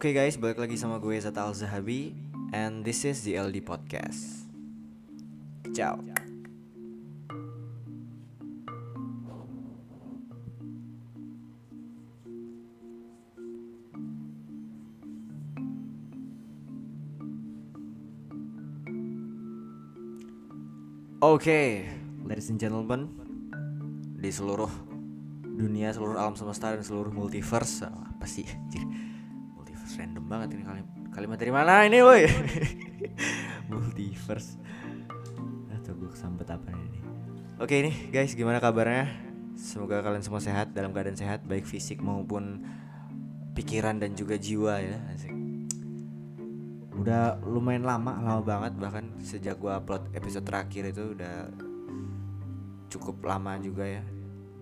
Oke guys, balik lagi sama gue Zata Al Zahabi And this is the LD Podcast Ciao Oke, ladies and gentlemen Di seluruh dunia, seluruh alam semesta dan seluruh multiverse Apa sih? Random banget ini kalimat Kalimat dari mana ini woi? multiverse. Atau gue kesambet apa ini? Oke nih guys, gimana kabarnya? Semoga kalian semua sehat, dalam keadaan sehat Baik fisik maupun pikiran dan juga jiwa ya. Asik. Udah lumayan lama lama banget bahkan sejak gua upload episode terakhir itu udah cukup lama juga ya.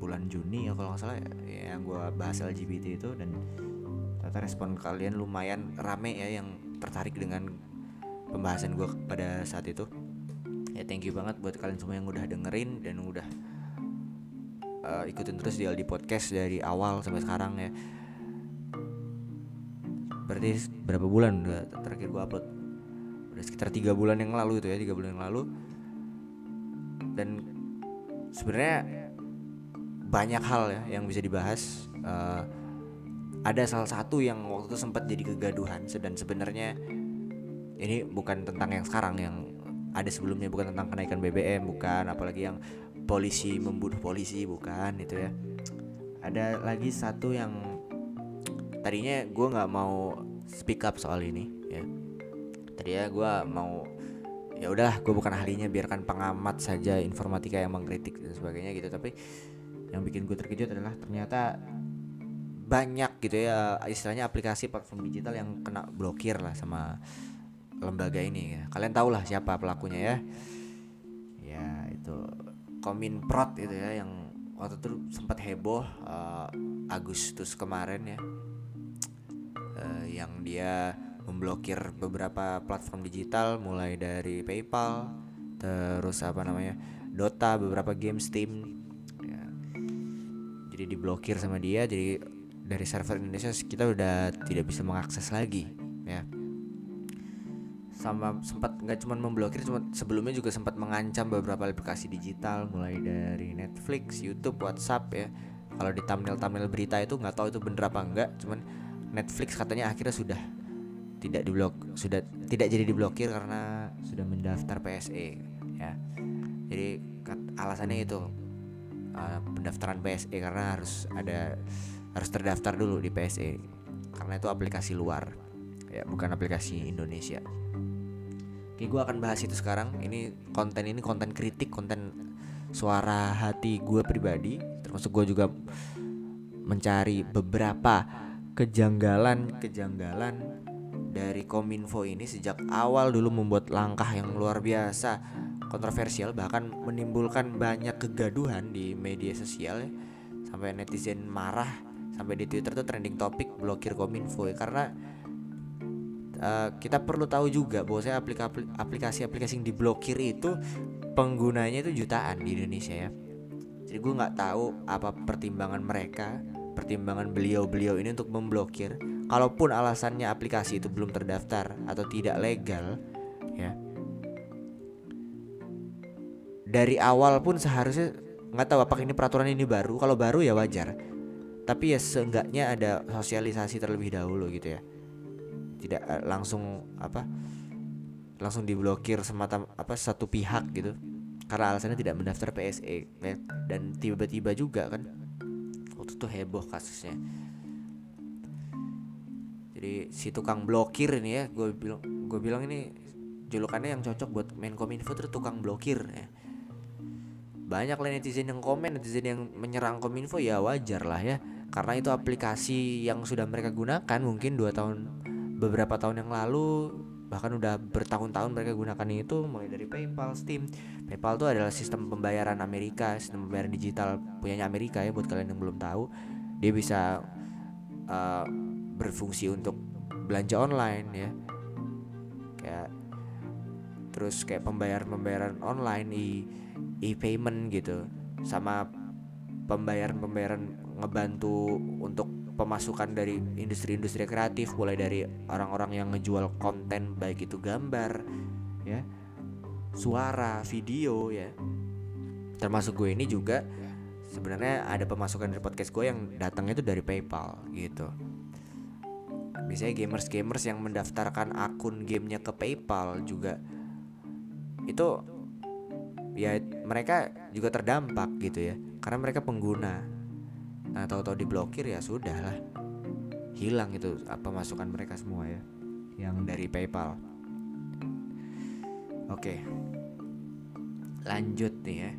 Bulan Juni ya kalau nggak salah ya, ya yang gua bahas LGBT itu dan ternyata respon kalian lumayan rame ya yang tertarik dengan pembahasan gua pada saat itu. Ya thank you banget buat kalian semua yang udah dengerin dan udah uh, ikutin terus di LD podcast dari awal sampai sekarang ya. Berarti berapa bulan udah terakhir gua upload? Udah sekitar tiga bulan yang lalu itu ya tiga bulan yang lalu. Dan sebenarnya banyak hal ya yang bisa dibahas uh, ada salah satu yang waktu itu sempat jadi kegaduhan dan sebenarnya ini bukan tentang yang sekarang yang ada sebelumnya bukan tentang kenaikan BBM bukan apalagi yang polisi membunuh polisi bukan itu ya. Ada lagi satu yang tadinya gue nggak mau speak up soal ini ya. Tadi ya gue mau ya udah gue bukan ahlinya biarkan pengamat saja informatika yang mengkritik dan sebagainya gitu. Tapi yang bikin gue terkejut adalah ternyata banyak gitu ya istilahnya aplikasi platform digital yang kena blokir lah sama lembaga ini ya. Kalian tahu lah siapa pelakunya ya. Ya itu Kominprot itu ya yang waktu itu sempat heboh uh, Agustus kemarin ya. Uh, yang dia memblokir beberapa platform digital mulai dari PayPal terus apa namanya Dota beberapa game Steam. Ya. jadi diblokir sama dia jadi dari server Indonesia kita udah tidak bisa mengakses lagi ya. Sama sempat nggak cuma memblokir cuma sebelumnya juga sempat mengancam beberapa aplikasi digital mulai dari Netflix, YouTube, WhatsApp ya. Kalau di thumbnail thumbnail berita itu nggak tahu itu bener apa enggak cuman Netflix katanya akhirnya sudah tidak diblok sudah tidak jadi diblokir karena sudah mendaftar PSE ya. Jadi alasannya itu uh, pendaftaran PSE karena harus ada harus terdaftar dulu di PSE karena itu aplikasi luar. Ya bukan aplikasi Indonesia. Oke gue akan bahas itu sekarang. Ini konten ini konten kritik konten suara hati gue pribadi. Termasuk gue juga mencari beberapa kejanggalan-kejanggalan dari Kominfo ini sejak awal dulu membuat langkah yang luar biasa kontroversial bahkan menimbulkan banyak kegaduhan di media sosial ya. sampai netizen marah sampai di Twitter tuh trending topik blokir Kominfo ya. Karena uh, kita perlu tahu juga bahwa saya aplikasi-aplikasi yang diblokir itu penggunanya itu jutaan di Indonesia ya. Jadi gue nggak tahu apa pertimbangan mereka pertimbangan beliau-beliau ini untuk memblokir. Kalaupun alasannya aplikasi itu belum terdaftar atau tidak legal ya. Dari awal pun seharusnya nggak tahu apakah ini peraturan ini baru. Kalau baru ya wajar tapi ya seenggaknya ada sosialisasi terlebih dahulu gitu ya. Tidak uh, langsung apa langsung diblokir semata apa satu pihak gitu. Karena alasannya tidak mendaftar PSE ya. dan tiba-tiba juga kan waktu itu heboh kasusnya. Jadi si tukang blokir ini ya gue bilang gue bilang ini julukannya yang cocok buat main kominfo itu tukang blokir ya. Banyak lah netizen yang komen netizen yang menyerang kominfo ya wajar lah ya karena itu aplikasi yang sudah mereka gunakan mungkin dua tahun beberapa tahun yang lalu bahkan udah bertahun-tahun mereka gunakan itu mulai dari PayPal, Steam. PayPal itu adalah sistem pembayaran Amerika, sistem pembayaran digital punyanya Amerika ya buat kalian yang belum tahu. Dia bisa uh, berfungsi untuk belanja online ya. Kayak terus kayak pembayaran-pembayaran online e e-payment gitu sama pembayaran-pembayaran ngebantu untuk pemasukan dari industri-industri kreatif mulai dari orang-orang yang ngejual konten baik itu gambar ya suara video ya. Termasuk gue ini juga sebenarnya ada pemasukan dari podcast gue yang datangnya itu dari PayPal gitu. Biasanya gamers-gamers yang mendaftarkan akun gamenya ke PayPal juga itu ya mereka juga terdampak gitu ya karena mereka pengguna nah tahu-tahu diblokir ya sudah lah hilang itu apa masukan mereka semua ya yang dari PayPal. Oke. Lanjut nih ya.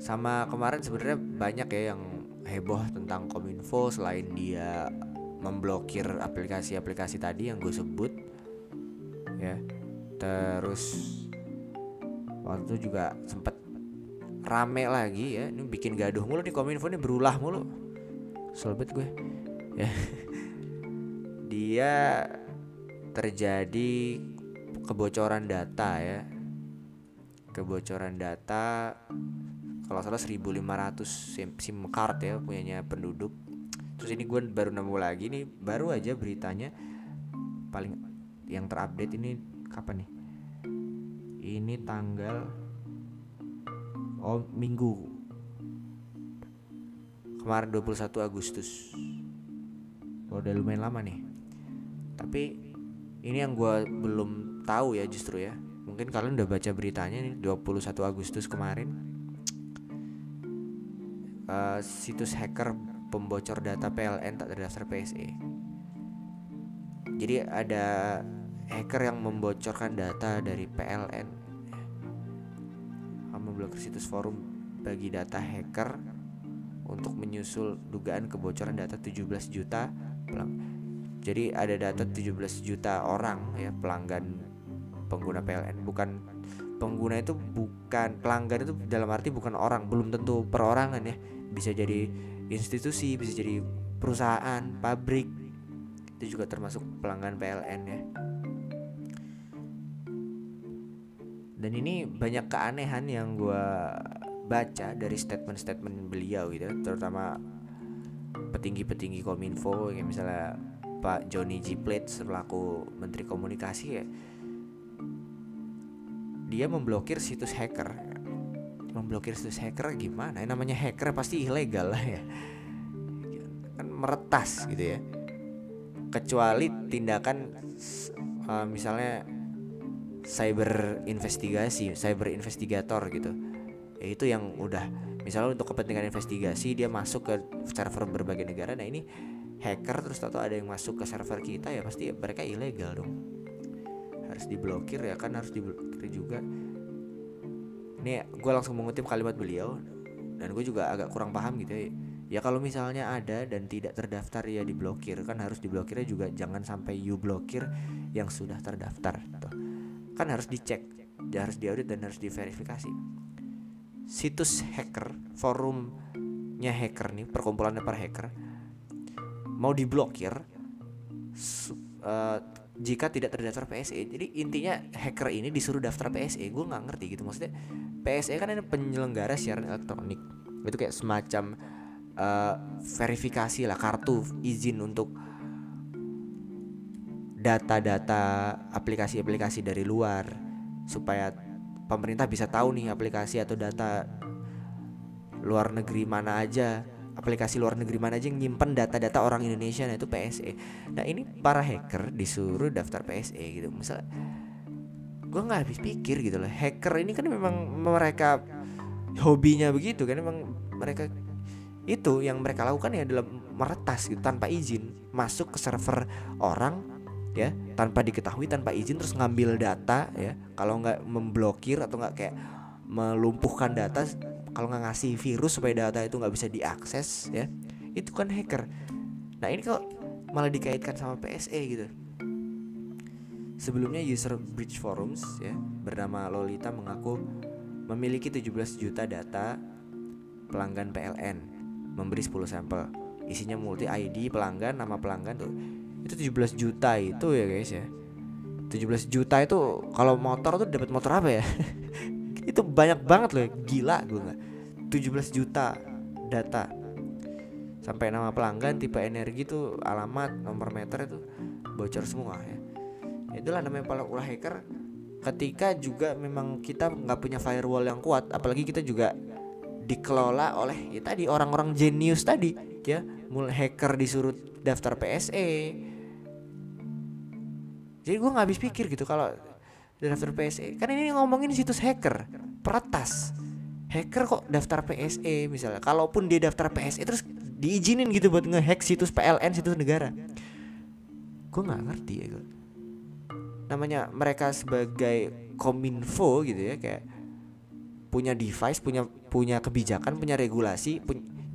Sama kemarin sebenarnya banyak ya yang heboh tentang kominfo selain dia memblokir aplikasi-aplikasi tadi yang gue sebut ya. Terus waktu itu juga sempet rame lagi ya. Ini bikin gaduh mulu nih kominfo ini berulah mulu. Solbet gue. Ya. Dia terjadi kebocoran data ya. Kebocoran data kalau salah 1500 SIM, SIM card ya punyanya penduduk. Terus ini gue baru nemu lagi nih baru aja beritanya. Paling yang terupdate ini kapan nih? Ini tanggal oh minggu. Kemarin 21 Agustus. Oh, udah lumayan lama nih. Tapi ini yang gue belum tahu ya justru ya. Mungkin kalian udah baca beritanya nih 21 Agustus kemarin. Uh, situs hacker pembocor data PLN tak terdaftar PSE jadi ada hacker yang membocorkan data dari PLN memblokir situs forum bagi data hacker untuk menyusul dugaan kebocoran data 17 juta pelang. Jadi ada data 17 juta orang ya pelanggan pengguna PLN bukan pengguna itu bukan pelanggan itu dalam arti bukan orang belum tentu perorangan ya. Bisa jadi institusi bisa jadi perusahaan pabrik. Itu juga termasuk pelanggan PLN ya dan ini banyak keanehan yang gue baca dari statement-statement beliau gitu terutama petinggi-petinggi kominfo kayak misalnya Pak Johnny G. Plate selaku Menteri Komunikasi ya. Dia memblokir situs hacker. Memblokir situs hacker gimana? Ya, namanya hacker pasti ilegal lah ya. Kan meretas gitu ya. Kecuali tindakan uh, misalnya cyber investigasi, cyber investigator gitu. Ya, itu yang udah misalnya untuk kepentingan investigasi dia masuk ke server berbagai negara. Nah, ini hacker terus atau ada yang masuk ke server kita ya pasti mereka ilegal dong. Harus diblokir ya kan harus diblokir juga. Ini gue langsung mengutip kalimat beliau dan gue juga agak kurang paham gitu ya. Ya kalau misalnya ada dan tidak terdaftar ya diblokir kan harus diblokirnya juga jangan sampai you blokir yang sudah terdaftar. Tuh kan harus dicek harus diaudit dan harus diverifikasi. Situs hacker forumnya hacker nih perkumpulan para hacker mau diblokir uh, jika tidak terdaftar PSE jadi intinya hacker ini disuruh daftar PSE gue nggak ngerti gitu maksudnya PSE kan ini penyelenggara siaran elektronik. Itu kayak semacam uh, verifikasi lah kartu izin untuk data-data aplikasi-aplikasi dari luar supaya pemerintah bisa tahu nih aplikasi atau data luar negeri mana aja aplikasi luar negeri mana aja yang nyimpen data-data orang Indonesia nah itu PSE nah ini para hacker disuruh daftar PSE gitu. Misal gue nggak habis pikir gitu loh. Hacker ini kan memang mereka hobinya begitu kan memang mereka itu yang mereka lakukan ya adalah meretas gitu tanpa izin masuk ke server orang ya tanpa diketahui tanpa izin terus ngambil data ya. Kalau nggak memblokir atau nggak kayak melumpuhkan data kalau nggak ngasih virus supaya data itu nggak bisa diakses ya itu kan hacker. Nah ini kok malah dikaitkan sama PSE gitu. Sebelumnya user bridge forums ya bernama Lolita mengaku memiliki 17 juta data pelanggan PLN memberi 10 sampel. Isinya multi ID pelanggan nama pelanggan tuh itu 17 juta itu ya guys ya. 17 juta itu kalau motor tuh dapat motor apa ya? Itu banyak banget loh gila gue nggak. 17 juta data. Sampai nama pelanggan tipe energi tuh alamat nomor meter itu bocor semua ya. Itulah namanya para ulah hacker. Ketika juga memang kita nggak punya firewall yang kuat apalagi kita juga dikelola oleh ya tadi orang-orang jenius tadi ya mulai hacker disuruh daftar PSE jadi gue nggak habis pikir gitu kalau daftar PSE kan ini ngomongin situs hacker peretas. Hacker kok daftar PSE misalnya. Kalaupun dia daftar PSE terus diizinin gitu buat ngehack situs PLN situs negara. Gue nggak ngerti ya gue namanya mereka sebagai kominfo gitu ya kayak punya device punya punya kebijakan punya regulasi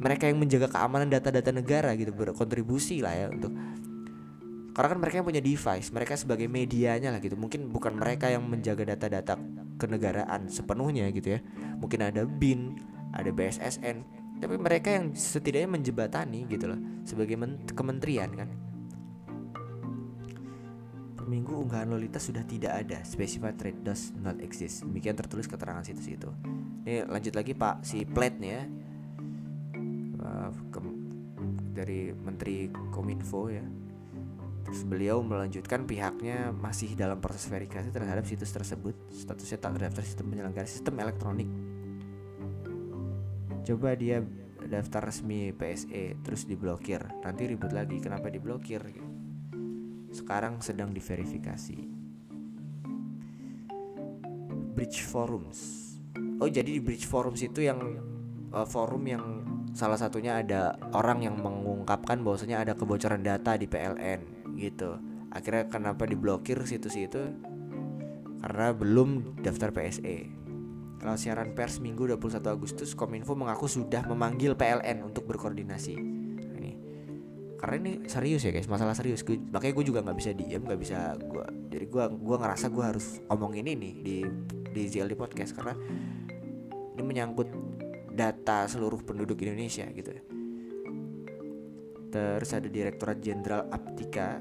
mereka yang menjaga keamanan data-data negara gitu berkontribusi lah ya untuk karena kan mereka yang punya device mereka sebagai medianya lah gitu mungkin bukan mereka yang menjaga data-data kenegaraan sepenuhnya gitu ya mungkin ada BIN ada BSSN tapi mereka yang setidaknya menjebatani gitu loh sebagai kementerian kan minggu unggahan Lolita sudah tidak ada. Specified trade does not exist. Demikian tertulis keterangan situs itu. Ini lanjut lagi Pak si Plat nih ya. Uh, dari Menteri Kominfo ya. Terus beliau melanjutkan pihaknya masih dalam proses verifikasi terhadap situs tersebut. Statusnya tak terdaftar sistem penyelenggara sistem elektronik. Coba dia daftar resmi PSE terus diblokir. Nanti ribut lagi kenapa diblokir sekarang sedang diverifikasi. Bridge Forums. Oh, jadi di Bridge Forums itu yang uh, forum yang salah satunya ada orang yang mengungkapkan bahwasanya ada kebocoran data di PLN gitu. Akhirnya kenapa diblokir situs itu? Karena belum daftar PSE. Kalau siaran pers Minggu 21 Agustus, Kominfo mengaku sudah memanggil PLN untuk berkoordinasi karena ini serius ya guys masalah serius gue, makanya gue juga nggak bisa diem nggak bisa gue jadi gue gue ngerasa gue harus omongin ini di di ZLD podcast karena ini menyangkut data seluruh penduduk Indonesia gitu ya terus ada Direktorat Jenderal Aptika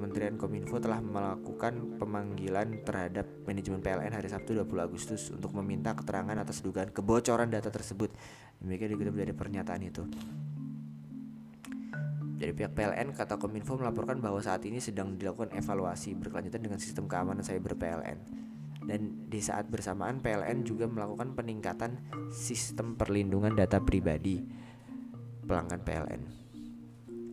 Kementerian Kominfo telah melakukan pemanggilan terhadap manajemen PLN hari Sabtu 20 Agustus untuk meminta keterangan atas dugaan kebocoran data tersebut. Demikian dikutip dari pernyataan itu. Dari pihak PLN, kata Kominfo melaporkan bahwa saat ini sedang dilakukan evaluasi berkelanjutan dengan sistem keamanan cyber PLN. Dan di saat bersamaan PLN juga melakukan peningkatan sistem perlindungan data pribadi pelanggan PLN.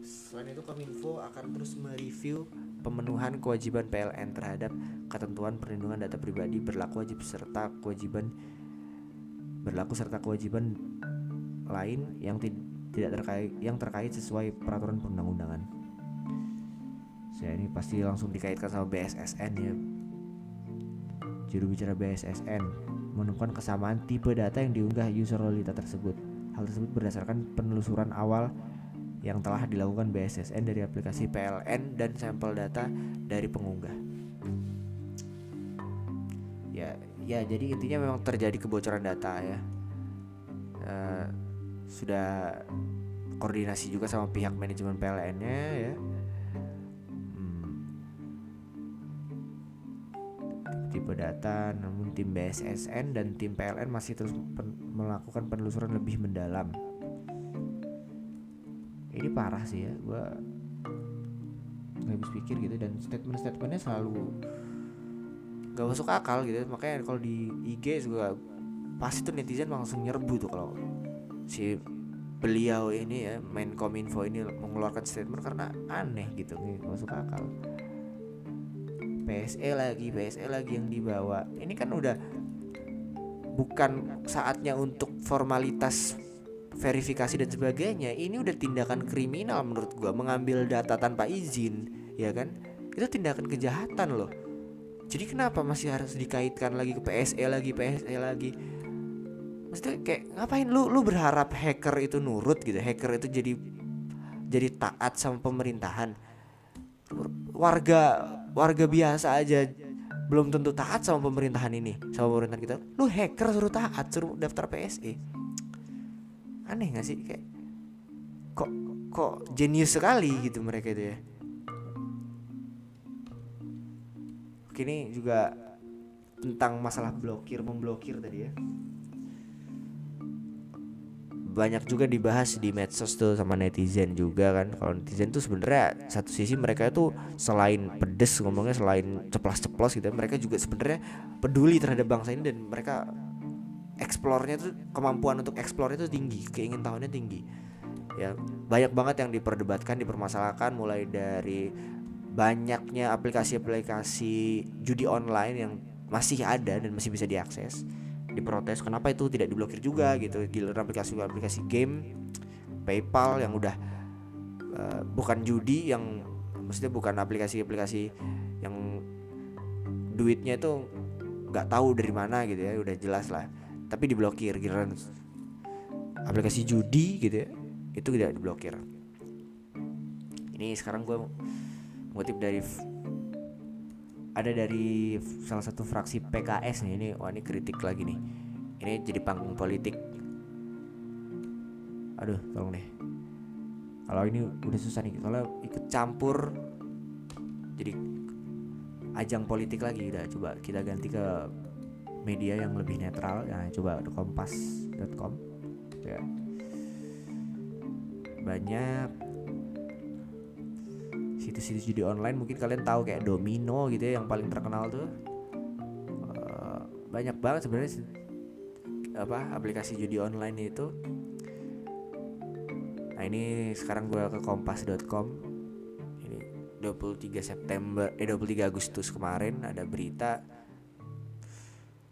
Selain itu Kominfo akan terus mereview pemenuhan kewajiban PLN terhadap ketentuan perlindungan data pribadi berlaku wajib serta kewajiban berlaku serta kewajiban lain yang tidak terkait yang terkait sesuai peraturan perundang-undangan. Saya ini pasti langsung dikaitkan sama BSSN ya. Juru bicara BSSN menemukan kesamaan tipe data yang diunggah user Lolita tersebut. Hal tersebut berdasarkan penelusuran awal yang telah dilakukan BSSN dari aplikasi PLN dan sampel data dari pengunggah. Ya, ya jadi intinya memang terjadi kebocoran data ya. Uh, sudah koordinasi juga sama pihak manajemen PLN-nya ya tipe data namun tim BSSN dan tim PLN masih terus pen melakukan penelusuran lebih mendalam. Ini parah sih ya gue nggak habis pikir gitu dan statement-statementnya selalu gak masuk akal gitu. Makanya kalau di IG juga pasti tuh netizen langsung nyerbu tuh kalau si beliau ini ya main kominfo ini mengeluarkan statement karena aneh gitu nih masuk akal PSE lagi PSE lagi yang dibawa. Ini kan udah bukan saatnya untuk formalitas verifikasi dan sebagainya. Ini udah tindakan kriminal menurut gua mengambil data tanpa izin ya kan? Itu tindakan kejahatan loh. Jadi kenapa masih harus dikaitkan lagi ke PSE lagi PSE lagi? Maksudnya kayak ngapain? Lu lu berharap hacker itu nurut gitu? Hacker itu jadi jadi taat sama pemerintahan? Warga warga biasa aja. Belum tentu taat sama pemerintahan ini sama pemerintahan kita. Lu hacker suruh taat suruh daftar PSE aneh gak sih? Kayak kok kok jenius sekali gitu mereka itu ya. Kini juga tentang masalah blokir memblokir tadi ya banyak juga dibahas di medsos tuh sama netizen juga kan. Kalau netizen tuh sebenarnya satu sisi mereka tuh selain pedes ngomongnya selain ceplos-ceplos gitu mereka juga sebenarnya peduli terhadap bangsa ini dan mereka eksplornya tuh kemampuan untuk eksplornya tuh tinggi keingin tahunya tinggi. Ya banyak banget yang diperdebatkan dipermasalahkan mulai dari banyaknya aplikasi-aplikasi judi online yang masih ada dan masih bisa diakses diprotes kenapa itu tidak diblokir juga gitu? Giliran aplikasi-aplikasi game PayPal yang udah uh, bukan judi yang maksudnya bukan aplikasi-aplikasi yang duitnya itu nggak tahu dari mana gitu ya udah jelas lah. Tapi diblokir giliran aplikasi judi gitu ya itu tidak diblokir. Ini sekarang gue ngutip dari ada dari salah satu fraksi PKS nih ini wah ini kritik lagi nih. Ini jadi panggung politik. Aduh tolong deh. Kalau ini udah susah nih soalnya ikut campur jadi ajang politik lagi. Udah coba kita ganti ke media yang lebih netral. Ya coba kompas.com ya. Banyak situs-situs judi online mungkin kalian tahu kayak Domino gitu ya yang paling terkenal tuh. Uh, banyak banget sebenarnya apa aplikasi judi online itu. Nah ini sekarang gue ke kompas.com ini 23 September eh 23 Agustus kemarin ada berita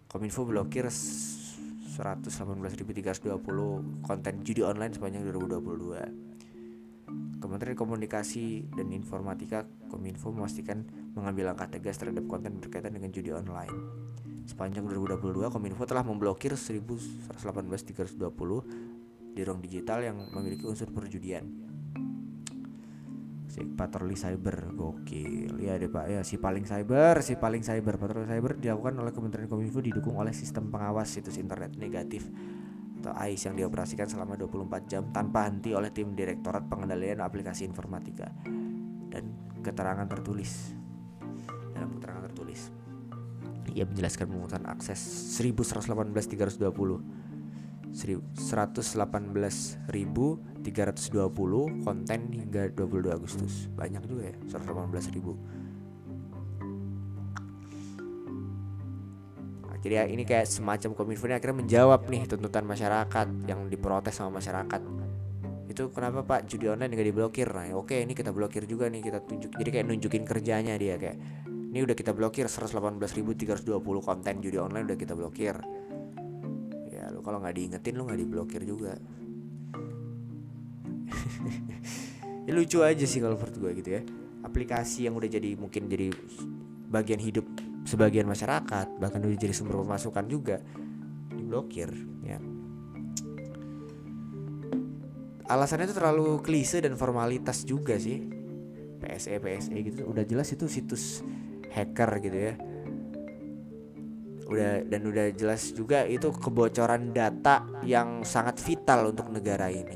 Kominfo blokir 118.320 konten judi online sepanjang 2022 Kementerian Komunikasi dan Informatika Kominfo memastikan mengambil langkah tegas terhadap konten berkaitan dengan judi online. Sepanjang 2022, Kominfo telah memblokir 1118.320 di ruang digital yang memiliki unsur perjudian. Si patroli cyber gokil ya deh pak ya si paling cyber si paling cyber patroli cyber dilakukan oleh Kementerian Kominfo didukung oleh sistem pengawas situs internet negatif atau AIS yang dioperasikan selama 24 jam tanpa henti oleh tim Direktorat Pengendalian Aplikasi Informatika. Dan keterangan tertulis. Dalam keterangan tertulis. Ia menjelaskan pemutusan akses 1118.320 118.320 konten hingga 22 Agustus. Banyak juga ya 118.000 jadi ya ini kayak semacam kominfo ini akhirnya menjawab nih tuntutan masyarakat yang diprotes sama masyarakat. Itu kenapa pak? Judi online nggak diblokir. Nah oke ini kita blokir juga nih kita tunjuk. Jadi kayak nunjukin kerjanya dia kayak ini udah kita blokir 118.320 konten judi online udah kita blokir. Ya lu kalau nggak diingetin lu nggak diblokir juga. Ya, lucu aja sih kalau menurut gue gitu ya. Aplikasi yang udah jadi mungkin jadi bagian hidup sebagian masyarakat bahkan udah jadi sumber pemasukan juga diblokir ya. Alasannya itu terlalu klise dan formalitas juga sih. PSE PSE gitu udah jelas itu situs hacker gitu ya. Udah dan udah jelas juga itu kebocoran data yang sangat vital untuk negara ini.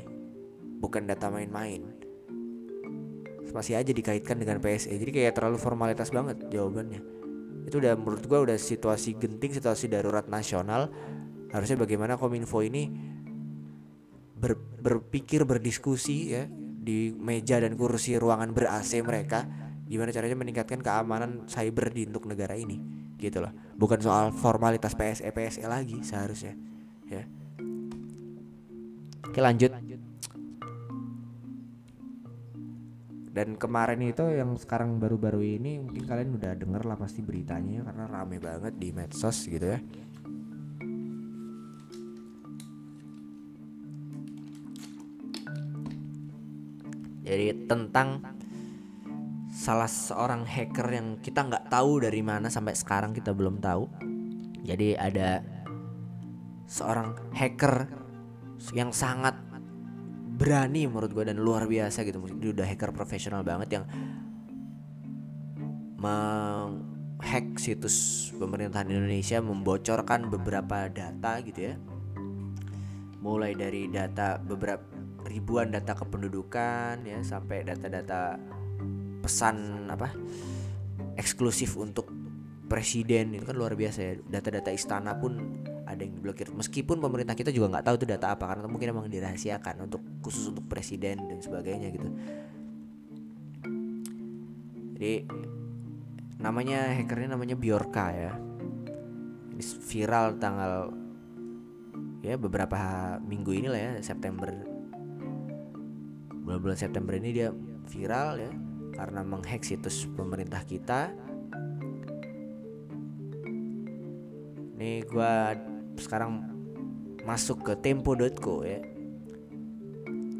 Bukan data main-main. Masih aja dikaitkan dengan PSE jadi kayak terlalu formalitas banget jawabannya itu udah menurut gue udah situasi genting situasi darurat nasional. Harusnya bagaimana kominfo ini ber, berpikir berdiskusi ya di meja dan kursi ruangan ber AC mereka gimana caranya meningkatkan keamanan cyber di untuk negara ini gitu loh. Bukan soal formalitas PSE PSE lagi seharusnya ya. Oke lanjut dan kemarin itu yang sekarang baru-baru ini mungkin kalian udah denger lah pasti beritanya karena rame banget di medsos gitu ya. Jadi tentang salah seorang hacker yang kita nggak tahu dari mana sampai sekarang kita belum tahu. Jadi ada seorang hacker yang sangat berani menurut gue dan luar biasa gitu. Dia udah hacker profesional banget yang menghack situs pemerintahan Indonesia membocorkan beberapa data gitu ya. Mulai dari data beberapa ribuan data kependudukan ya sampai data-data pesan apa eksklusif untuk presiden. Itu kan luar biasa ya. Data-data istana pun ada yang diblokir. Meskipun pemerintah kita juga nggak tahu itu data apa karena mungkin emang dirahasiakan untuk khusus untuk presiden dan sebagainya gitu. Jadi namanya hackernya namanya Bjorka ya. Ini viral tanggal ya beberapa minggu ini lah ya September bulan-bulan September ini dia viral ya karena menghack situs pemerintah kita. Nih gua sekarang masuk ke tempo.co ya.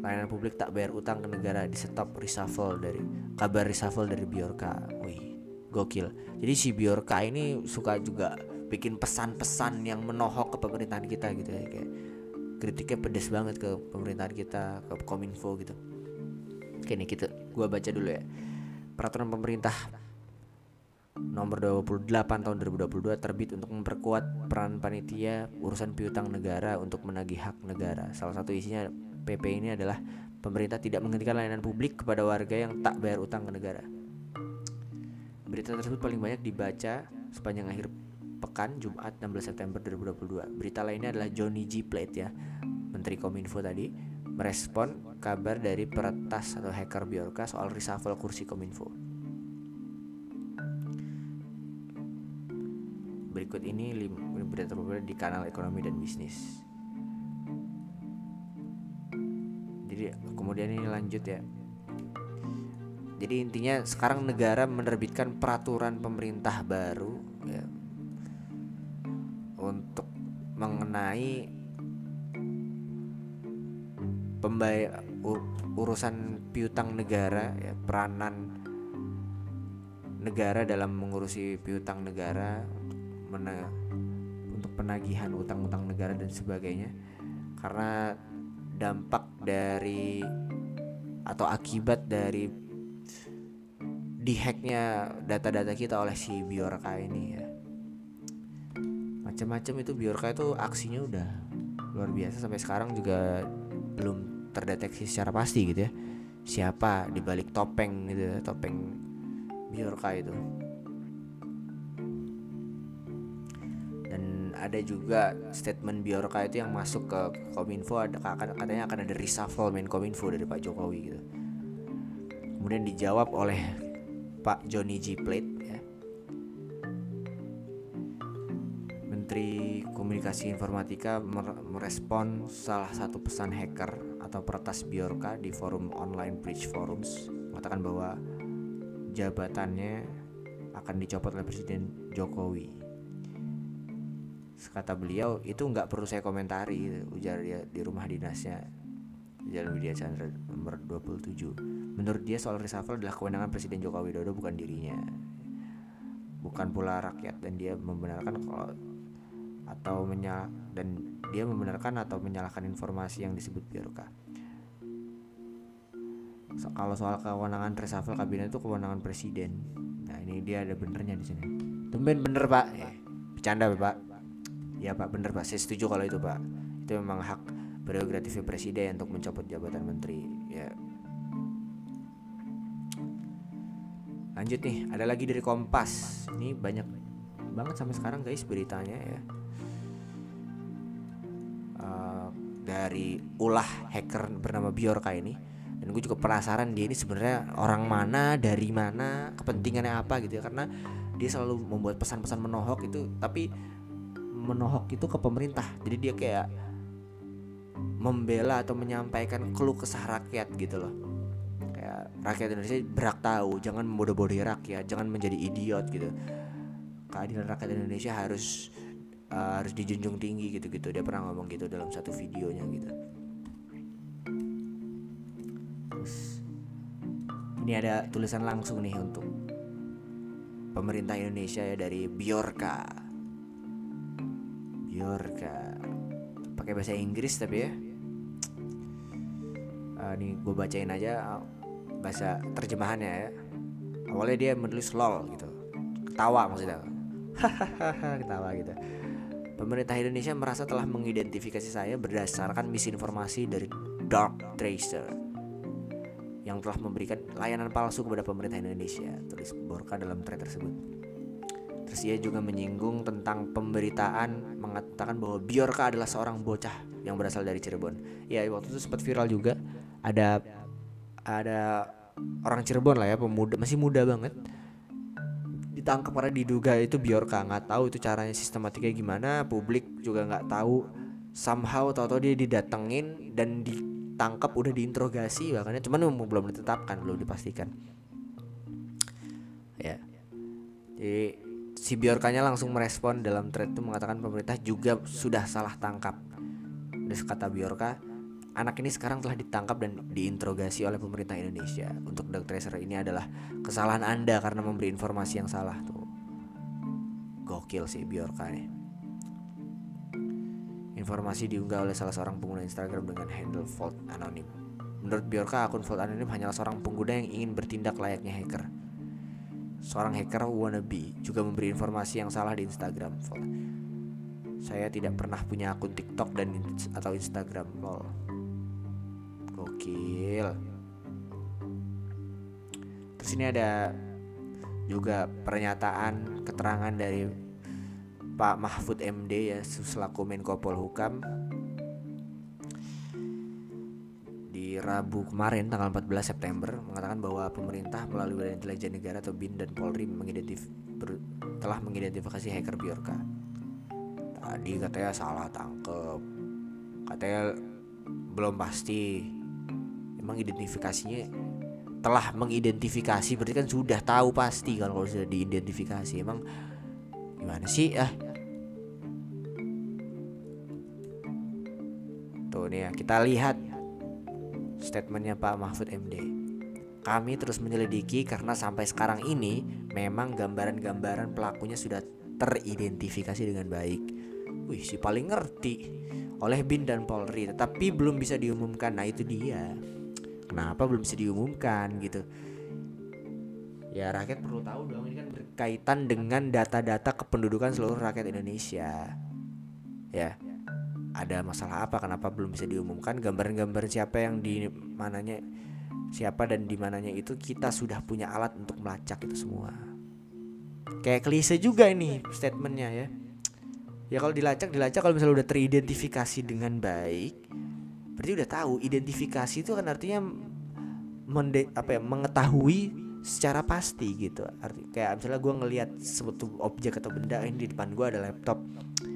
Layanan publik tak bayar utang ke negara di stop reshuffle dari kabar reshuffle dari Biorka. Wih, gokil. Jadi si Biorka ini suka juga bikin pesan-pesan yang menohok ke pemerintahan kita gitu ya kayak kritiknya pedes banget ke pemerintahan kita ke kominfo gitu oke nih kita gua baca dulu ya peraturan pemerintah nomor 28 tahun 2022 terbit untuk memperkuat peran panitia urusan piutang negara untuk menagih hak negara. Salah satu isinya PP ini adalah pemerintah tidak menghentikan layanan publik kepada warga yang tak bayar utang ke negara. Berita tersebut paling banyak dibaca sepanjang akhir pekan Jumat 16 September 2022. Berita lainnya adalah Johnny G. Plate ya, Menteri Kominfo tadi merespon kabar dari peretas atau hacker Biorka soal reshuffle kursi Kominfo. Berikut ini berita di kanal ekonomi dan bisnis. Jadi kemudian ini lanjut ya. Jadi intinya sekarang negara menerbitkan peraturan pemerintah baru ya, untuk mengenai pembayar urusan piutang negara ya, peranan negara dalam mengurusi piutang negara mena untuk penagihan utang-utang negara dan sebagainya. Karena dampak dari atau akibat dari dihacknya data-data kita oleh si Biorka ini ya. Macam-macam itu Biorka itu aksinya udah luar biasa. Sampai sekarang juga belum terdeteksi secara pasti gitu ya. Siapa dibalik topeng gitu ya, topeng Biorka itu ada juga statement Biorka itu yang masuk ke Kominfo ada katanya akan ada reshuffle main Kominfo dari Pak Jokowi gitu. Kemudian dijawab oleh Pak Johnny G Plate ya. Menteri Komunikasi Informatika merespon salah satu pesan hacker atau peretas Biorka di forum online Bridge Forums mengatakan bahwa jabatannya akan dicopot oleh Presiden Jokowi kata beliau itu nggak perlu saya komentari ujar dia di rumah dinasnya. Jalan Widya Chandra nomor 27 menurut dia soal reshuffle adalah kewenangan Presiden Joko Widodo bukan dirinya. Bukan pula rakyat dan dia membenarkan kalau atau menyal dan dia membenarkan atau menyalahkan informasi yang disebut Biorka so, kalau soal kewenangan reshuffle kabinet itu kewenangan presiden. Nah ini dia ada benernya di sini. Tumben bener pak. Eh, bercanda pak ya pak bener pak. Saya setuju kalau itu pak. Itu memang hak prerogatif presiden untuk mencopot jabatan menteri ya. Lanjut nih ada lagi dari Kompas. Ini banyak banget sampai sekarang guys beritanya ya. Uh, dari ulah hacker bernama Biorka ini. Dan gue juga penasaran dia ini sebenarnya orang mana dari mana kepentingannya apa gitu ya. Karena dia selalu membuat pesan-pesan menohok itu tapi menohok itu ke pemerintah. Jadi dia kayak membela atau menyampaikan keluh kesah rakyat gitu loh. Kayak rakyat Indonesia berak tahu jangan membodoh-bodohi rakyat jangan menjadi idiot gitu. Keadilan rakyat Indonesia harus uh, harus dijunjung tinggi gitu gitu dia pernah ngomong gitu dalam satu videonya gitu. Terus ini ada tulisan langsung nih untuk pemerintah Indonesia ya dari Biorka Yorka pakai bahasa Inggris tapi ya. Uh, nih gue bacain aja bahasa terjemahannya ya. Awalnya dia menulis lol gitu. Ketawa maksudnya. Hahaha ketawa gitu. Pemerintah Indonesia merasa telah mengidentifikasi saya berdasarkan misinformasi dari Dark Tracer yang telah memberikan layanan palsu kepada pemerintah Indonesia tulis Borka dalam thread tersebut Terus ia juga menyinggung tentang pemberitaan mengatakan bahwa Biorka adalah seorang bocah yang berasal dari Cirebon. Ya waktu itu sempat viral juga. Ada ada orang Cirebon lah ya pemuda masih muda banget. Ditangkap karena diduga itu Biorka nggak tahu itu caranya sistematiknya gimana publik juga nggak tahu. Somehow tahu-tahu dia didatengin dan ditangkap udah diinterogasi bahkan. Cuman belum ditetapkan belum dipastikan. Ya. Jadi si Biorkanya langsung merespon dalam thread itu mengatakan pemerintah juga sudah salah tangkap. Dan kata Biorka, anak ini sekarang telah ditangkap dan diinterogasi oleh pemerintah Indonesia. Untuk Doug Tracer ini adalah kesalahan Anda karena memberi informasi yang salah tuh. Gokil sih Biorka nih. Informasi diunggah oleh salah seorang pengguna Instagram dengan handle Vault Anonim. Menurut Biorka, akun Vault Anonim hanyalah seorang pengguna yang ingin bertindak layaknya hacker seorang hacker wannabe juga memberi informasi yang salah di Instagram. Saya tidak pernah punya akun TikTok dan atau Instagram. Lol. Gokil. Terus ini ada juga pernyataan keterangan dari Pak Mahfud MD ya selaku Menko Polhukam Rabu kemarin tanggal 14 September mengatakan bahwa pemerintah melalui Badan Intelijen Negara atau BIN dan Polri mengidentif telah mengidentifikasi hacker Biorka. Tadi katanya salah tangkep. Katanya belum pasti. Emang identifikasinya telah mengidentifikasi berarti kan sudah tahu pasti kan kalau sudah diidentifikasi. Emang gimana sih ah? Tuh nih ya, kita lihat statementnya Pak Mahfud MD. Kami terus menyelidiki karena sampai sekarang ini memang gambaran-gambaran pelakunya sudah teridentifikasi dengan baik. Wih, si paling ngerti oleh BIN dan Polri, tetapi belum bisa diumumkan. Nah, itu dia. Kenapa belum bisa diumumkan gitu? Ya, rakyat perlu tahu dong ini kan berkaitan dengan data-data kependudukan seluruh rakyat Indonesia. Ya ada masalah apa kenapa belum bisa diumumkan gambar-gambar siapa yang di mananya siapa dan di mananya itu kita sudah punya alat untuk melacak itu semua. Kayak klise juga ini statementnya ya. Ya kalau dilacak dilacak. Kalau misalnya udah teridentifikasi dengan baik berarti udah tahu identifikasi itu kan artinya mende, apa ya mengetahui secara pasti gitu. Arti kayak misalnya gue ngelihat suatu objek atau benda ini di depan gue ada laptop.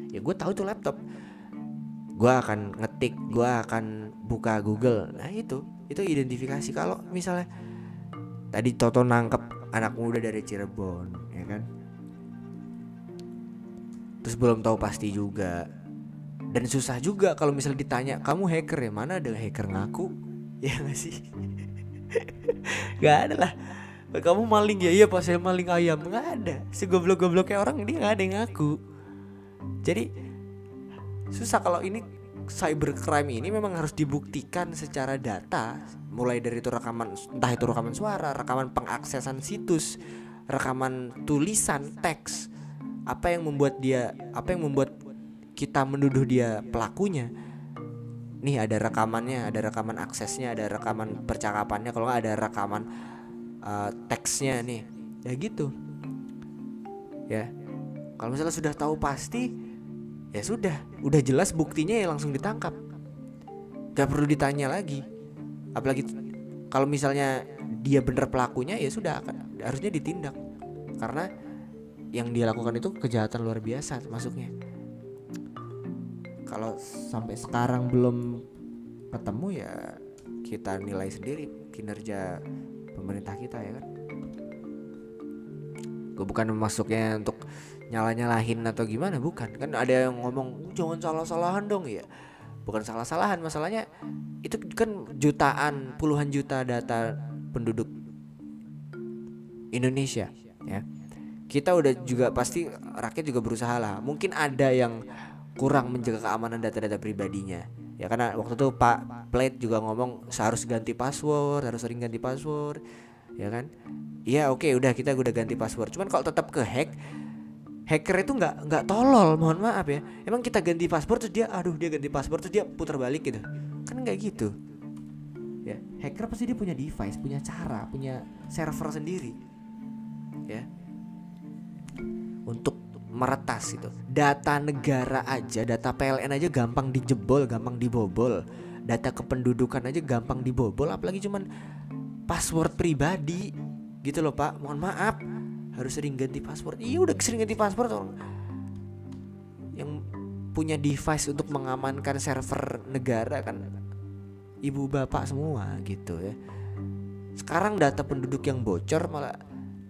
Ya gue tahu itu laptop gue akan ngetik gue akan buka Google. Nah itu itu identifikasi. Kalau misalnya tadi Toto nangkep anak muda dari Cirebon ya kan? Terus belum tahu pasti juga. Dan susah juga kalau misalnya ditanya kamu hacker ya? Mana ada hacker ngaku? Ya gak sih? Gak ada lah. Kamu maling ya? Iya pas saya maling ayam. Nggak ada. Segoblok gobloknya orang dia nggak ada yang ngaku. Jadi susah kalau ini cybercrime ini memang harus dibuktikan secara data mulai dari itu rekaman entah itu rekaman suara, rekaman pengaksesan situs, rekaman tulisan teks. Apa yang membuat dia apa yang membuat kita menuduh dia pelakunya? Nih ada rekamannya, ada rekaman aksesnya, ada rekaman percakapannya, kalau nggak ada rekaman uh, teksnya nih. Ya gitu. Ya. Kalau misalnya sudah tahu pasti ya sudah udah jelas buktinya ya langsung ditangkap. Gak perlu ditanya lagi. Apalagi kalau misalnya dia bener pelakunya ya sudah harusnya ditindak. Karena yang dia lakukan itu kejahatan luar biasa masuknya kalau sampai sekarang belum ketemu ya kita nilai sendiri kinerja pemerintah kita ya kan? Gue bukan masuknya untuk nyalah-nyalahin atau gimana? Bukan. Kan ada yang ngomong jangan salah-salahan dong. Ya bukan salah-salahan masalahnya itu kan jutaan puluhan juta data penduduk Indonesia ya. Kita udah juga pasti rakyat juga berusaha lah. Mungkin ada yang kurang menjaga keamanan data-data pribadinya ya. Karena waktu itu Pak Plate juga ngomong seharus ganti password harus sering ganti password ya kan. Iya oke okay, udah kita udah ganti password. Cuman kalau tetap ke hack hacker itu nggak nggak tolol mohon maaf ya. Emang kita ganti paspor terus dia aduh dia ganti paspor terus dia putar balik gitu. Kan nggak gitu. Ya hacker pasti dia punya device punya cara punya server sendiri. Ya. Untuk meretas itu data negara aja data PLN aja gampang dijebol gampang dibobol. Data kependudukan aja gampang dibobol apalagi cuman password pribadi gitu loh pak. Mohon maaf harus sering ganti password. Iya udah sering ganti password orang. Yang punya device untuk mengamankan server negara kan. Ibu bapak semua gitu ya. Sekarang data penduduk yang bocor malah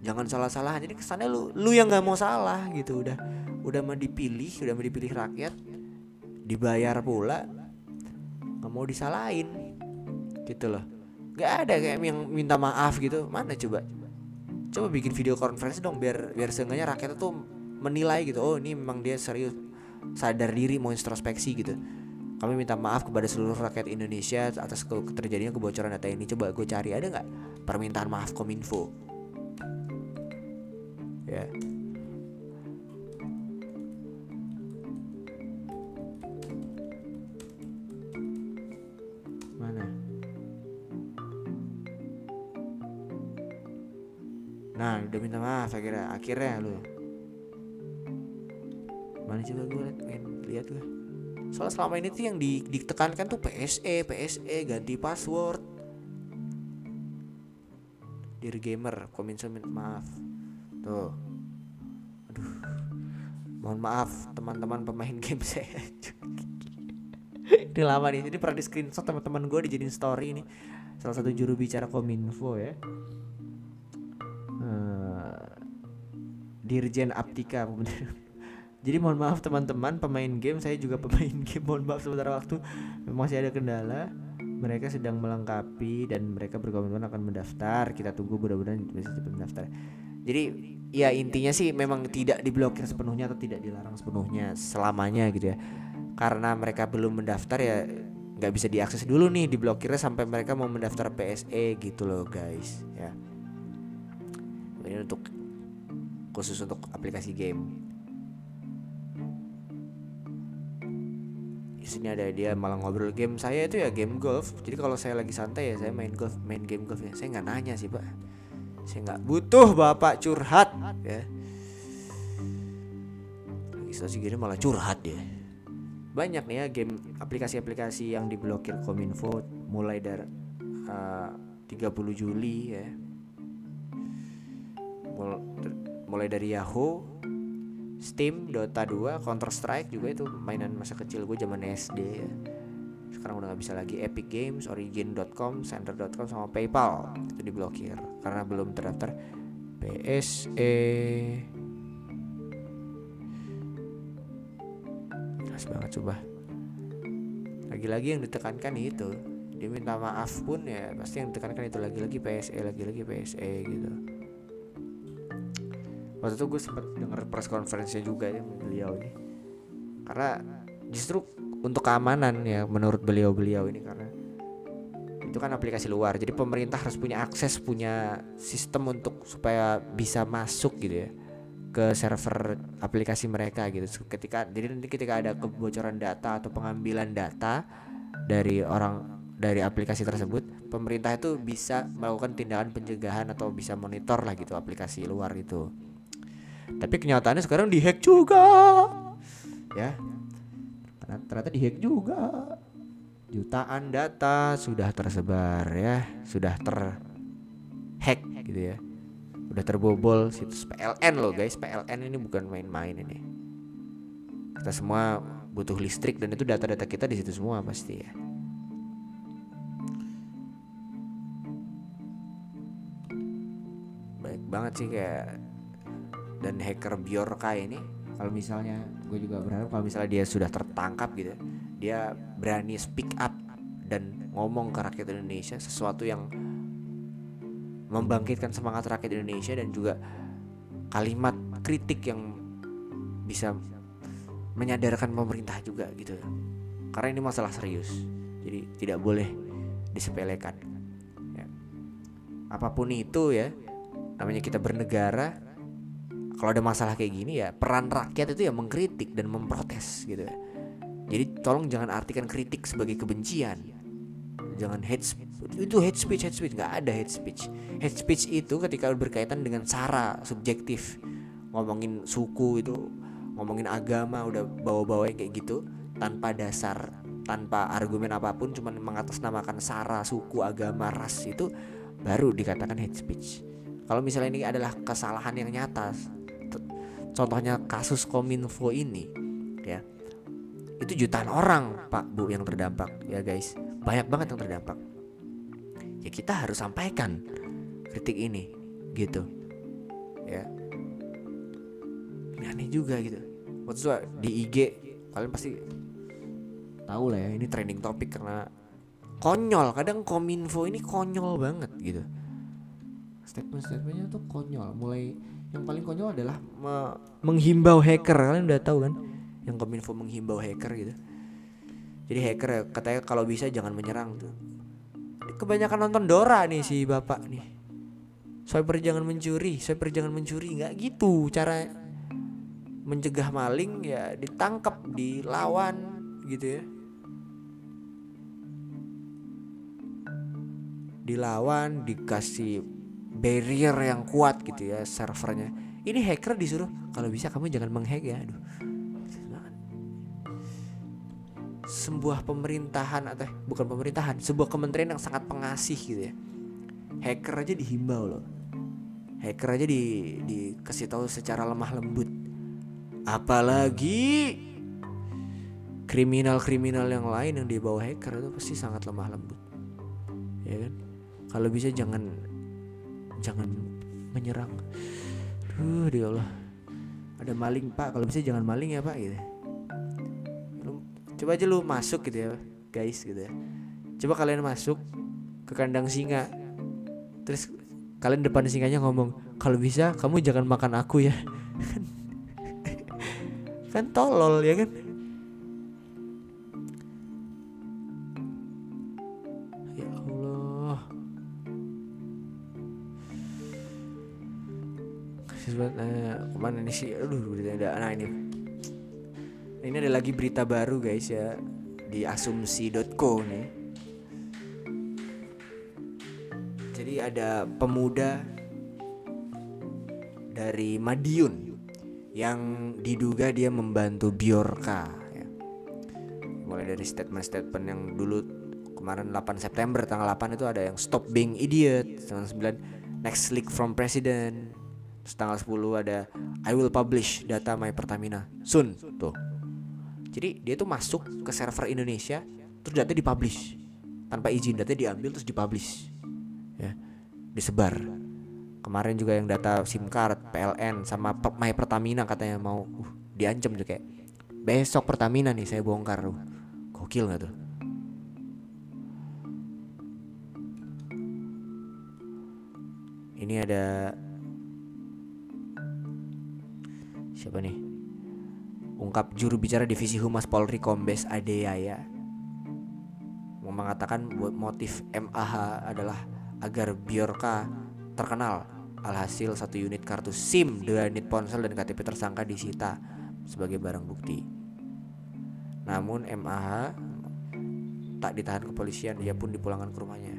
jangan salah-salah jadi kesannya lu lu yang nggak mau salah gitu. Udah udah mau dipilih udah mau dipilih rakyat dibayar pula nggak mau disalahin. Gitu loh. Nggak ada kayak yang minta maaf gitu. Mana coba coba bikin video conference dong biar biar seenggaknya rakyat tuh menilai gitu. Oh ini memang dia serius. Sadar diri mau introspeksi gitu. Kami minta maaf kepada seluruh rakyat Indonesia atas terjadinya kebocoran data ini. Coba gue cari ada nggak permintaan maaf kominfo? Ya. Mana nah udah minta maaf akhirnya akhirnya lu mana coba gue lihat lihat gue soalnya selama ini tuh yang di, ditekankan tuh PSE PSE ganti password Dear gamer kominfo minta maaf Tuh. Aduh. Mohon maaf teman-teman pemain game saya. ini lama nih. Ini pernah di screenshot teman-teman gue dijadiin story ini. Salah satu juru bicara Kominfo ya. Dirjen Aptika Jadi mohon maaf teman-teman pemain game saya juga pemain game mohon maaf sementara waktu. Masih ada kendala. Mereka sedang melengkapi dan mereka berkomitmen akan mendaftar. Kita tunggu mudah-mudahan bisa cepat mendaftar. Jadi ya intinya sih memang tidak diblokir sepenuhnya atau tidak dilarang sepenuhnya selamanya gitu ya. Karena mereka belum mendaftar ya nggak bisa diakses dulu nih diblokirnya sampai mereka mau mendaftar PSE gitu loh guys ya. Ini untuk khusus untuk aplikasi game. Di sini ada dia malah ngobrol game. Saya itu ya game golf. Jadi kalau saya lagi santai ya saya main golf main game golf ya. Saya nggak nanya sih pak. Saya nggak butuh bapak curhat ya. Situasi gini malah curhat ya banyak nih ya game aplikasi-aplikasi yang diblokir Kominfo mulai dari uh, 30 Juli ya mulai dari Yahoo Steam, Dota 2, Counter Strike juga itu mainan masa kecil gue zaman SD ya. Sekarang udah nggak bisa lagi. Epic Games, Origin.com, Center.com sama PayPal. Itu diblokir karena belum terdaftar. PSE. Jelas banget coba. Lagi-lagi yang ditekankan itu dia minta maaf pun ya pasti yang ditekankan itu lagi-lagi PSE lagi-lagi PSE gitu waktu itu gue sempat denger press conference-nya juga ya beliau ini. Karena justru untuk keamanan ya menurut beliau-beliau ini karena itu kan aplikasi luar. Jadi pemerintah harus punya akses punya sistem untuk supaya bisa masuk gitu ya ke server aplikasi mereka gitu. Ketika jadi nanti ketika ada kebocoran data atau pengambilan data dari orang dari aplikasi tersebut pemerintah itu bisa melakukan tindakan pencegahan atau bisa monitor lah gitu aplikasi luar itu tapi kenyataannya sekarang dihack juga. Ya. Ternyata dihack juga. Jutaan data sudah tersebar ya. Sudah terhack gitu ya. Udah terbobol situs PLN loh guys. PLN ini bukan main-main ini. Kita semua butuh listrik dan itu data-data kita di situ semua pasti ya. Baik banget sih kayak dan hacker Bjorka ini kalau misalnya gue juga berharap kalau misalnya dia sudah tertangkap gitu ya, dia berani speak up dan ngomong ke rakyat Indonesia sesuatu yang membangkitkan semangat rakyat Indonesia dan juga kalimat kritik yang bisa menyadarkan pemerintah juga gitu karena ini masalah serius jadi tidak boleh disepelekan ya. apa pun itu ya namanya kita bernegara kalau ada masalah kayak gini ya peran rakyat itu ya mengkritik dan memprotes gitu ya. Jadi tolong jangan artikan kritik sebagai kebencian. Jangan hate speech. Itu hate speech, hate speech nggak ada hate speech. Hate speech itu ketika berkaitan dengan cara subjektif. Ngomongin suku itu ngomongin agama udah bawa-bawa kayak gitu tanpa dasar tanpa argumen apa pun cuman mengatasnamakan sara suku agama ras itu baru dikatakan hate speech kalau misalnya ini adalah kesalahan yang nyata contohnya kasus kominfo ini ya. Itu jutaan orang pak bu yang terdampak ya guys. Banyak banget yang terdampak. Ya kita harus sampaikan kritik ini gitu. Ya. Ini aneh juga gitu. Waktu di IG kalian pasti tahu lah ya ini trending topik karena konyol. Kadang kominfo ini konyol banget gitu. Statement-statementnya tuh konyol. Mulai yang paling konyol adalah me menghimbau hacker. Kalian udah tahu kan? Yang kominfo menghimbau hacker gitu. Jadi hacker ya katanya kalau bisa jangan menyerang tuh. Kebanyakan nonton Dora nih si bapak nih. Swiper jangan mencuri swiper jangan mencuri. Nggak gitu cara mencegah maling ya ditangkap dilawan gitu ya. Dilawan dikasih barrier yang kuat gitu ya servernya. Ini hacker disuruh kalau bisa kamu jangan menghack ya. Aduh. Sebuah pemerintahan atau bukan pemerintahan sebuah kementerian yang sangat pengasih gitu ya. Hacker aja dihimbau loh. Hacker aja di dikasih tahu secara lemah lembut. Apalagi kriminal-kriminal yang lain yang dibawa hacker itu pasti sangat lemah lembut. Ya kan? Kalau bisa jangan jangan menyerang. Duh, di Allah. Ada maling pak. Kalau bisa jangan maling ya pak gitu. Lu, coba aja lu masuk gitu ya guys gitu ya. Coba kalian masuk ke kandang singa. Terus kalian depan singanya ngomong kalau bisa kamu jangan makan aku ya. Kan tolol ya kan buat uh, ke mana nih sih? Aduh berita ada. Nah ini. Ini ada lagi berita baru guys ya di asumsi.co nih. Jadi ada pemuda dari Madiun yang diduga dia membantu Biorka ya. mulai dari statement-statement yang dulu kemarin 8 September tanggal 8 itu ada yang stop being idiot tanggal 9 next leak from president Tanggal 10 ada I will publish data My Pertamina. Soon tuh. Jadi dia tuh masuk ke server Indonesia terus data dipublish. Tanpa izin data diambil terus dipublish. Ya disebar. Kemarin juga yang data SIM card PLN sama My Pertamina katanya mau uh, diancam tuh kayak besok Pertamina nih saya bongkar. Tuh gokil nggak tuh? Ini ada siapa nih? Ungkap juru bicara divisi humas Polri Kombes Adeyaya. Mengatakan motif MAH adalah agar Biorka terkenal. Alhasil satu unit kartu SIM dua unit ponsel dan KTP tersangka disita sebagai barang bukti. Namun MAH tak ditahan kepolisian dia pun dipulangkan ke rumahnya.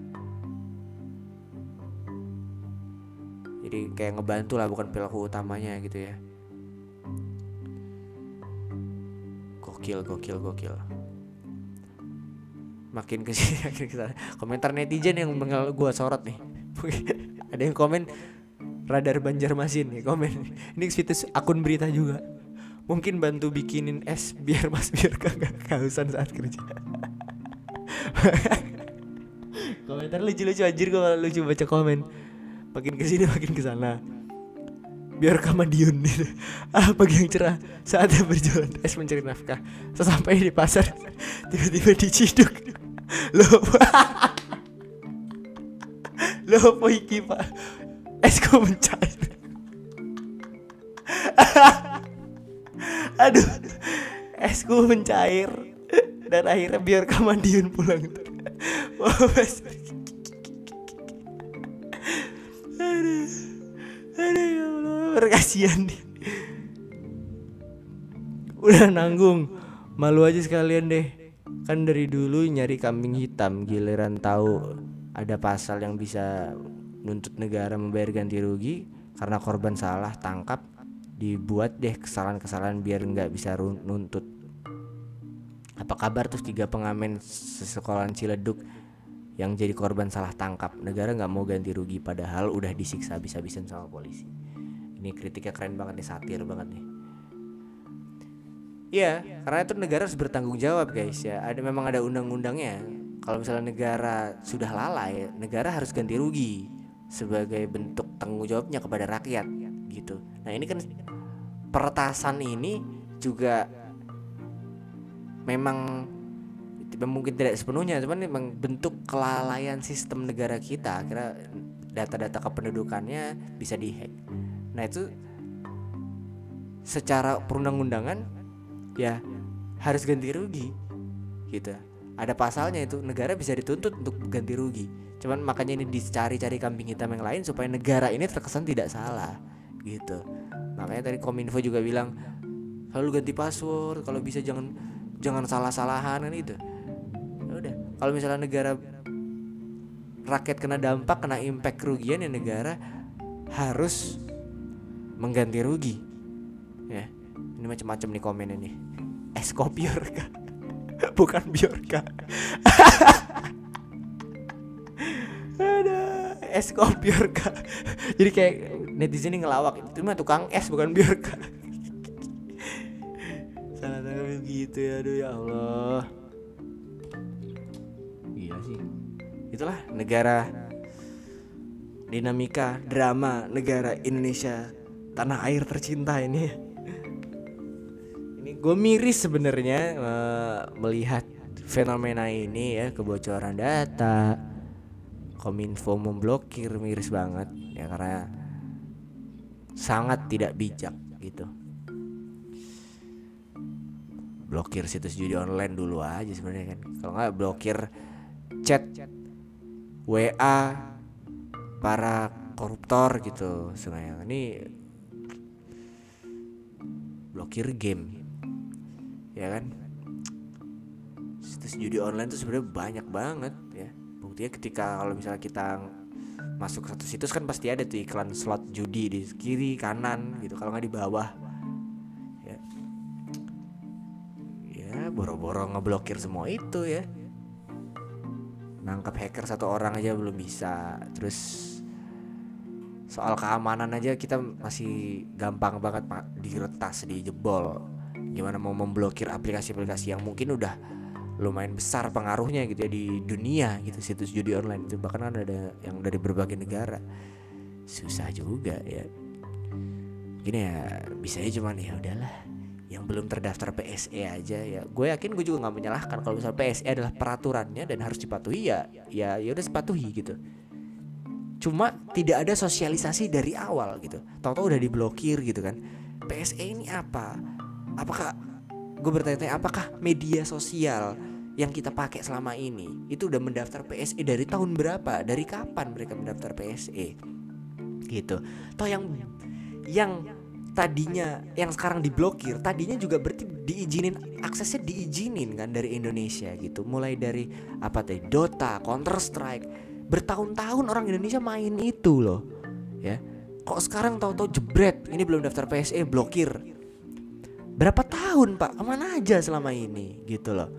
Jadi kayak ngebantu lah bukan pelaku utamanya gitu ya gokil gokil gokil. Makin ke sini komentar netizen yang mengal gua sorot nih. Ada yang komen radar Banjarmasin nih komen. Ini situs akun berita juga. Mungkin bantu bikinin es biar mas biar kagak kehausan saat kerja. Komentar lucu-lucu anjir kalau lucu baca komen. Makin ke sini makin ke sana biar Madiun. Gitu. Ah pagi yang cerah? Saatnya berjualan. Es mencari nafkah. Sesampai di pasar tiba-tiba diciduk. Loh. Loh apa iki pak. Esku mencair Aduh Esku mencair. Dan akhirnya biar Madiun pulang. Wah Aduh. Aduh ya berkasihan nih udah nanggung malu aja sekalian deh. Kan dari dulu nyari kambing hitam giliran tahu ada pasal yang bisa nuntut negara membayar ganti rugi. Karena korban salah tangkap dibuat deh kesalahan-kesalahan biar nggak bisa nuntut. Apa kabar tuh tiga pengamen sesekolahan Ciledug yang jadi korban salah tangkap? Negara nggak mau ganti rugi padahal udah disiksa habis-habisan sama polisi ini kritiknya keren banget nih satir banget nih Iya, karena itu negara harus bertanggung jawab guys ya. Ada memang ada undang-undangnya. Kalau misalnya negara sudah lalai, negara harus ganti rugi sebagai bentuk tanggung jawabnya kepada rakyat gitu. Nah ini kan peretasan ini juga memang mungkin tidak sepenuhnya, cuman memang bentuk kelalaian sistem negara kita. Kira data-data kependudukannya bisa dihack. Nah itu secara perundang-undangan ya harus ganti rugi gitu. Ada pasalnya itu negara bisa dituntut untuk ganti rugi. Cuman makanya ini dicari-cari kambing hitam yang lain supaya negara ini terkesan tidak salah gitu. Makanya tadi kominfo juga bilang kalau ganti password kalau bisa jangan jangan salah-salahan kan itu ya udah kalau misalnya negara rakyat kena dampak kena impact kerugian ya negara harus mengganti rugi. Ya ini macam-macam nih komen ini. Es kopi Biorka bukan Biorka ada es kopi Biorka jadi kayak netizen ini ngelawak itu mah tukang es bukan Biorka salah salah gitu ya aduh ya Allah. Iya sih. Itulah negara dinamika drama negara Indonesia tanah air tercinta ini. Gue miris sebenarnya uh, melihat fenomena ini ya kebocoran data kominfo memblokir miris banget. Ya karena sangat tidak bijak gitu. Blokir situs judi online dulu aja sebenarnya kan. Kalau nggak blokir chat WA para koruptor gitu sebenarnya. Ini blokir game. Ya kan? Situs judi online tuh sebenarnya banyak banget ya. Buktinya ketika kalau misalnya kita masuk ke satu situs kan pasti ada tuh iklan slot judi di kiri kanan gitu. Kalau nggak di bawah ya. Ya boro-boro ngeblokir semua itu ya. Nangkap hacker satu orang aja belum bisa. Terus soal keamanan aja kita masih gampang banget pak diretas dijebol. Gimana mau memblokir aplikasi-aplikasi yang mungkin udah lumayan besar pengaruhnya gitu ya di dunia gitu situs judi online itu. Bahkan ada yang dari berbagai negara. Susah juga ya. Gini ya bisa aja cuman ya udahlah yang belum terdaftar PSE aja ya. Gue yakin gue juga nggak menyalahkan. Kalau misal PSE adalah peraturannya dan harus dipatuhi ya ya ya udah sepatuhi gitu cuma tidak ada sosialisasi dari awal gitu. Tahu-tahu udah diblokir gitu kan. PSE ini apa? Apakah gue bertanya-tanya apakah media sosial yang kita pakai selama ini itu udah mendaftar PSE dari tahun berapa? Dari kapan mereka mendaftar PSE gitu. Toh yang yang tadinya yang sekarang diblokir tadinya juga berarti diizinin aksesnya diizinin kan dari Indonesia gitu. Mulai dari apa tadi? Dota Counter Strike bertahun-tahun orang Indonesia main itu loh ya. Kok sekarang tahu-tahu jebret ini belum daftar PSE blokir. Berapa tahun pak? Ke mana aja selama ini gitu loh.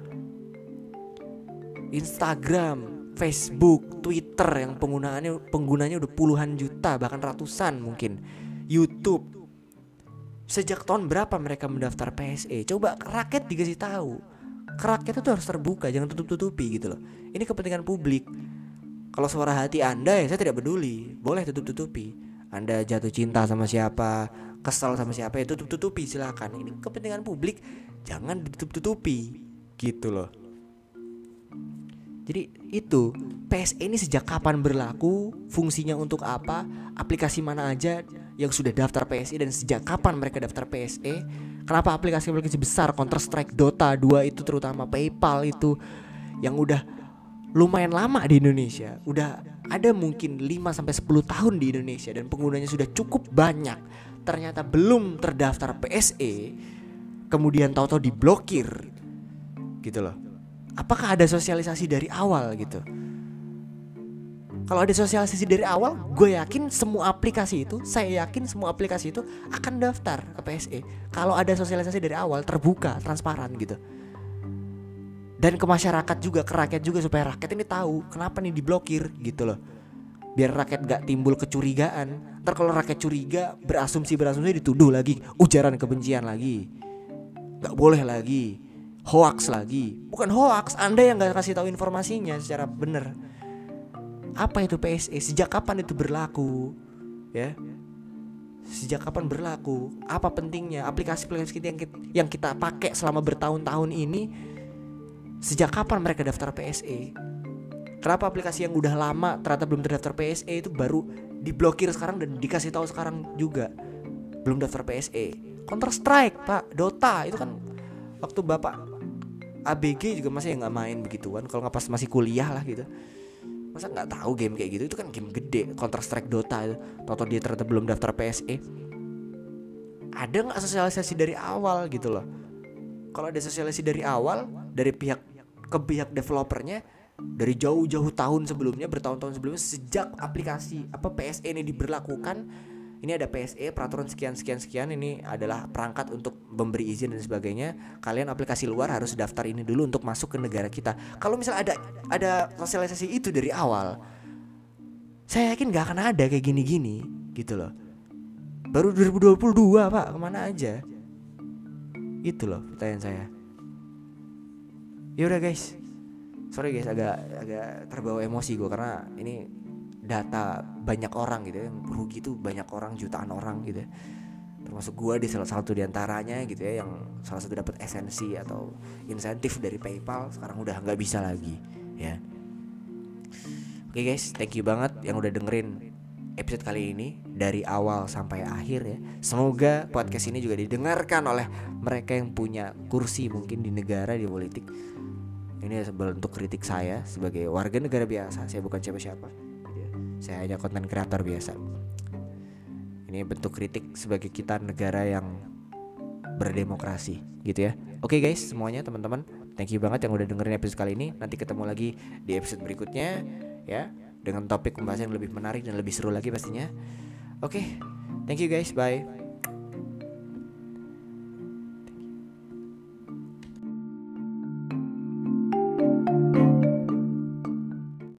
Instagram Facebook Twitter yang penggunaannya penggunanya udah puluhan juta bahkan ratusan mungkin. YouTube. Sejak tahun berapa mereka mendaftar PSE coba rakyat dikasih tahu. Rakyat itu harus terbuka jangan tutup tutupi gitu loh. Ini kepentingan publik kalau suara hati anda ya saya tidak peduli. Boleh tutup tutupi anda jatuh cinta sama siapa kesal sama siapa ya tutup tutupi silakan. Ini kepentingan publik. Jangan ditutup tutupi gitu loh. Jadi itu. PSE ini sejak kapan berlaku? Fungsinya untuk apa? Aplikasi mana aja yang sudah daftar PSE dan sejak kapan mereka daftar PSE kenapa aplikasi-aplikasi besar Counter Strike Dota 2 itu terutama PayPal itu yang udah lumayan lama di Indonesia. Udah ada mungkin 5 sampai 10 tahun di Indonesia dan penggunanya sudah cukup banyak. Ternyata belum terdaftar PSE kemudian tahu-tahu diblokir gitu loh. Apakah ada sosialisasi dari awal gitu? Kalau ada sosialisasi dari awal gue yakin semua aplikasi itu saya yakin semua aplikasi itu akan daftar ke PSE kalau ada sosialisasi dari awal terbuka transparan gitu dan ke masyarakat juga ke rakyat juga supaya rakyat ini tahu kenapa nih diblokir gitu loh. Biar rakyat gak timbul kecurigaan. Ntar kalau rakyat curiga berasumsi berasumsi dituduh lagi. Ujaran kebencian lagi. Nggak boleh lagi. Hoax lagi. Bukan hoax anda yang nggak kasih tahu informasinya secara benar. Apa itu PSE sejak kapan itu berlaku? Ya. Sejak kapan berlaku? Apa pentingnya? Aplikasi-aplikasi kita yang kita, yang kita pakai selama bertahun-tahun ini sejak kapan mereka daftar PSE kenapa aplikasi yang udah lama ternyata belum terdaftar PSE itu baru diblokir sekarang dan dikasih tahu sekarang juga? Belum daftar PSE Counter Strike pak. Dota itu kan waktu bapak ABG juga masih nggak main begituan kalau nggak pas masih kuliah lah gitu. Masa nggak tahu game kayak gitu? Itu kan game gede Counter Strike Dota itu. Toto dia ternyata belum daftar PSE ada nggak sosialisasi dari awal gitu loh? Kalau ada sosialisasi dari awal dari pihak ke pihak developernya dari jauh-jauh tahun sebelumnya bertahun-tahun sebelumnya sejak aplikasi apa PSE ini diberlakukan ini ada PSE peraturan sekian sekian sekian ini adalah perangkat untuk memberi izin dan sebagainya. Kalian aplikasi luar harus daftar ini dulu untuk masuk ke negara kita. Kalau misalnya ada ada sosialisasi itu dari awal saya yakin gak akan ada kayak gini-gini gitu loh. Baru 2022 pak ke mana aja? Itu loh pertanyaan saya ya udah guys. Sorry guys. Agak agak terbawa emosi gue karena ini data banyak orang gitu ya. Yang rugi itu banyak orang jutaan orang gitu ya. Termasuk gue di salah satu di antaranya gitu ya yang salah satu dapat esensi atau insentif dari PayPal sekarang udah nggak bisa lagi ya. Oke guys. Thank you banget yang udah dengerin episode kali ini dari awal sampai akhir ya. Semoga podcast ini juga didengarkan oleh mereka yang punya kursi mungkin di negara di politik ini bentuk kritik saya sebagai warga negara biasa. Saya bukan siapa-siapa. Saya hanya konten kreator biasa. Ini bentuk kritik sebagai kita negara yang berdemokrasi. Gitu ya. Oke okay guys semuanya teman-teman. Thank you banget yang udah dengerin episode kali ini. Nanti ketemu lagi di episode berikutnya ya dengan topik pembahasan yang lebih menarik dan lebih seru lagi pastinya. Oke okay, thank you guys. Bye